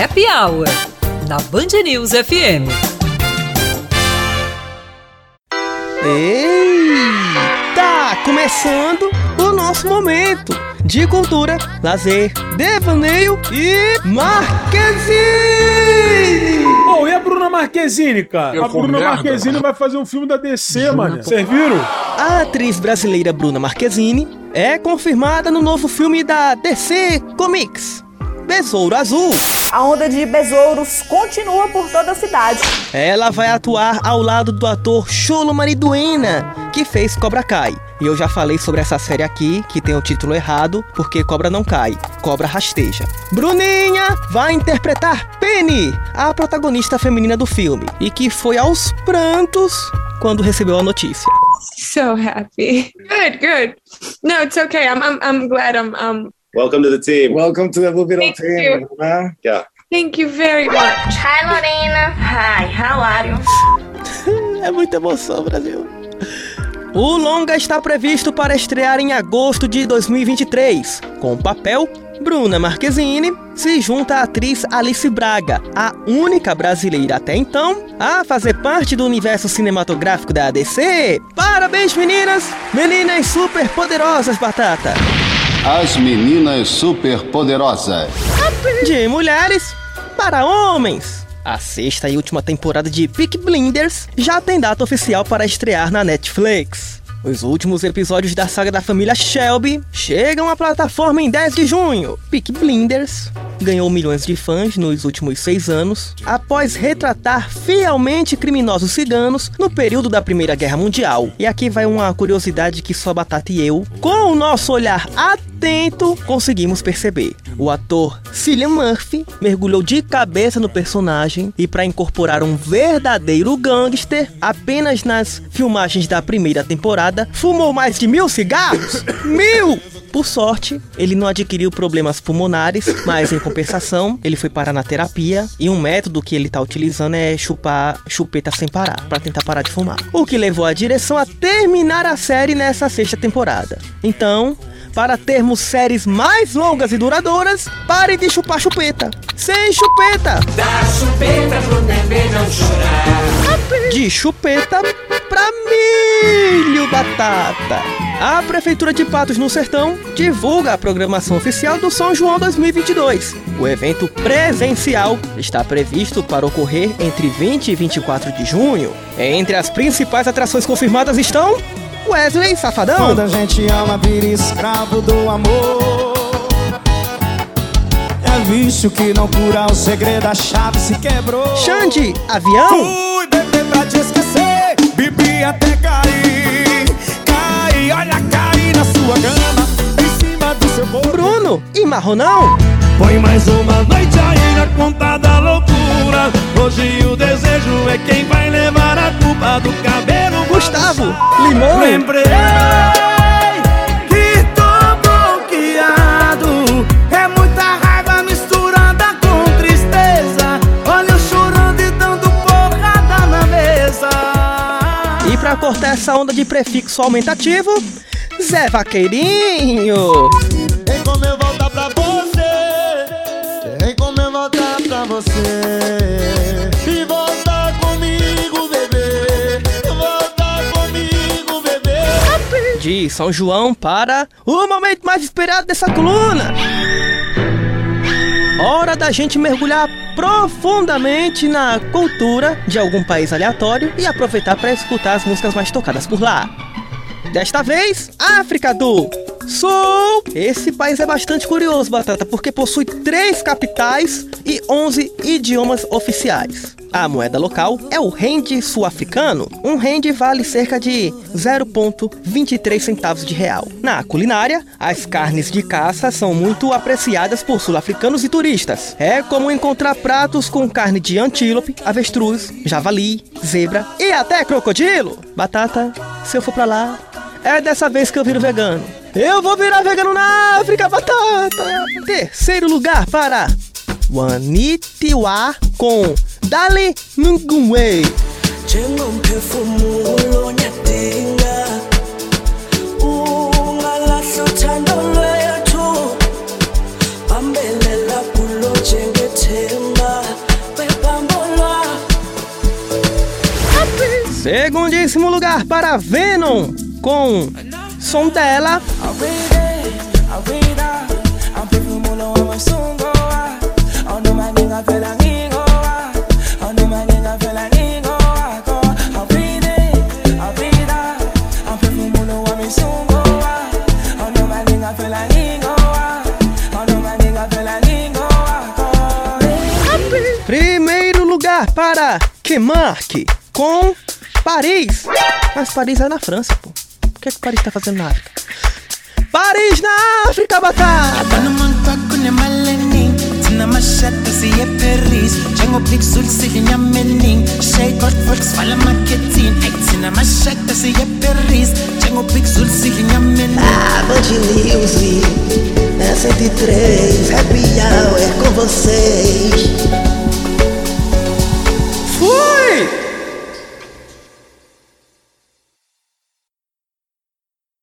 Happy Hour na Band News FM. Ei! Tá começando o nosso momento de cultura, lazer, devaneio e Marquezine! Oh, e a Bruna Marquezine, cara? Eu a Bruna merda. Marquezine vai fazer um filme da DC, mano. Vocês viram? A atriz brasileira Bruna Marquezine é confirmada no novo filme da DC Comics, Besouro Azul. A onda de besouros continua por toda a cidade. Ela vai atuar ao lado do ator Cholo Mariduena, que fez Cobra Kai. E eu já falei sobre essa série aqui, que tem o título errado, porque cobra não cai, cobra rasteja. Bruninha vai interpretar Penny, a protagonista feminina do filme, e que foi aos prantos quando recebeu a notícia. so happy. Good, good. No, it's okay. I'm I'm, I'm glad I'm um Welcome to the team. Welcome to the Movie Thank Team, you. né? Yeah. thank you very much. Hi, Lorena. Hi, how are you? É muita emoção, Brasil. O longa está previsto para estrear em agosto de 2023. Com o papel, Bruna Marquezine se junta à atriz Alice Braga, a única brasileira até então a fazer parte do universo cinematográfico da ADC. Parabéns, meninas! Meninas super poderosas, Batata! As meninas superpoderosas. De mulheres para homens. A sexta e última temporada de Peak Blinders já tem data oficial para estrear na Netflix. Os últimos episódios da saga da família Shelby chegam à plataforma em 10 de junho. Peak Blinders ganhou milhões de fãs nos últimos seis anos após retratar fielmente criminosos ciganos no período da Primeira Guerra Mundial. E aqui vai uma curiosidade que só Batata e eu, com o nosso olhar atento, conseguimos perceber. O ator Cillian Murphy mergulhou de cabeça no personagem e para incorporar um verdadeiro gangster, apenas nas filmagens da primeira temporada, fumou mais de mil cigarros. mil! Por sorte, ele não adquiriu problemas pulmonares, mas em compensação, ele foi parar na terapia e um método que ele tá utilizando é chupar chupeta sem parar, para tentar parar de fumar. O que levou a direção a terminar a série nessa sexta temporada. Então, para termos séries mais longas e duradouras, parem de chupar chupeta. Sem chupeta! Dá chupeta pro bebê não chorar. De chupeta pra milho batata. A Prefeitura de Patos no Sertão divulga a programação oficial do São João 2022. O evento presencial está previsto para ocorrer entre 20 e 24 de junho. Entre as principais atrações confirmadas estão Wesley Safadão, Quando a gente ama, vira escravo do amor. É vício que não cura, o segredo, a chave se quebrou. Xande Avião, Fui beber pra te esquecer, bebi até cair. Caí, olha, caí na sua cama, em cima do seu corpo. Bruno e Marronão, Põe mais uma noite aí na conta Limão. Lembrei que tô bloqueado. É muita raiva misturada com tristeza. Olha eu chorando e dando porrada na mesa. E pra cortar essa onda de prefixo aumentativo, Zé Vaqueirinho. Tem como eu voltar pra você? Tem como eu voltar pra você? De São João para o momento mais esperado dessa coluna. Hora da gente mergulhar profundamente na cultura de algum país aleatório e aproveitar para escutar as músicas mais tocadas por lá. Desta vez, África do Sul. Esse país é bastante curioso, Batata, porque possui três capitais e 11 idiomas oficiais. A moeda local é o rende sul-africano. Um rende vale cerca de 0,23 centavos de real. Na culinária, as carnes de caça são muito apreciadas por sul-africanos e turistas. É comum encontrar pratos com carne de antílope, avestruz, javali, zebra e até crocodilo. Batata, se eu for pra lá, é dessa vez que eu viro vegano. Eu vou virar vegano na África, batata! Terceiro lugar para Wanitiwa com Dali Nungumwe. Segundíssimo lugar para Venom com Sondela Primeiro lugar para Kemark com Paris. Mas Paris é na França, pô. O que é que Paris tá fazendo na África? Paris na África, batata! na mashata siye Paris. Njengopixul silinyamening shaygot fox fala marketing. Thina mashata siye Paris. Njengopixul silinyamening Ah, Band News, é 103, happy hour com vocês